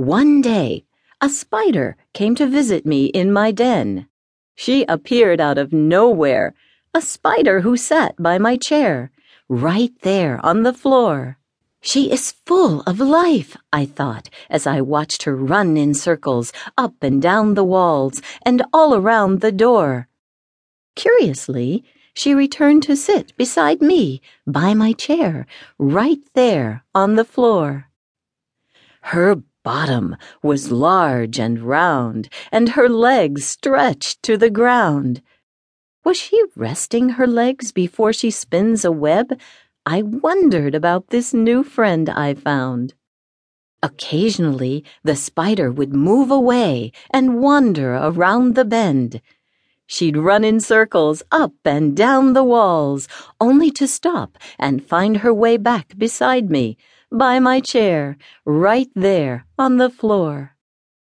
One day, a spider came to visit me in my den. She appeared out of nowhere, a spider who sat by my chair, right there on the floor. She is full of life, I thought, as I watched her run in circles up and down the walls and all around the door. Curiously, she returned to sit beside me by my chair, right there on the floor. Her bottom was large and round, and her legs stretched to the ground. Was she resting her legs before she spins a web? I wondered about this new friend I found. Occasionally, the spider would move away and wander around the bend. She'd run in circles up and down the walls, only to stop and find her way back beside me by my chair, right there on the floor.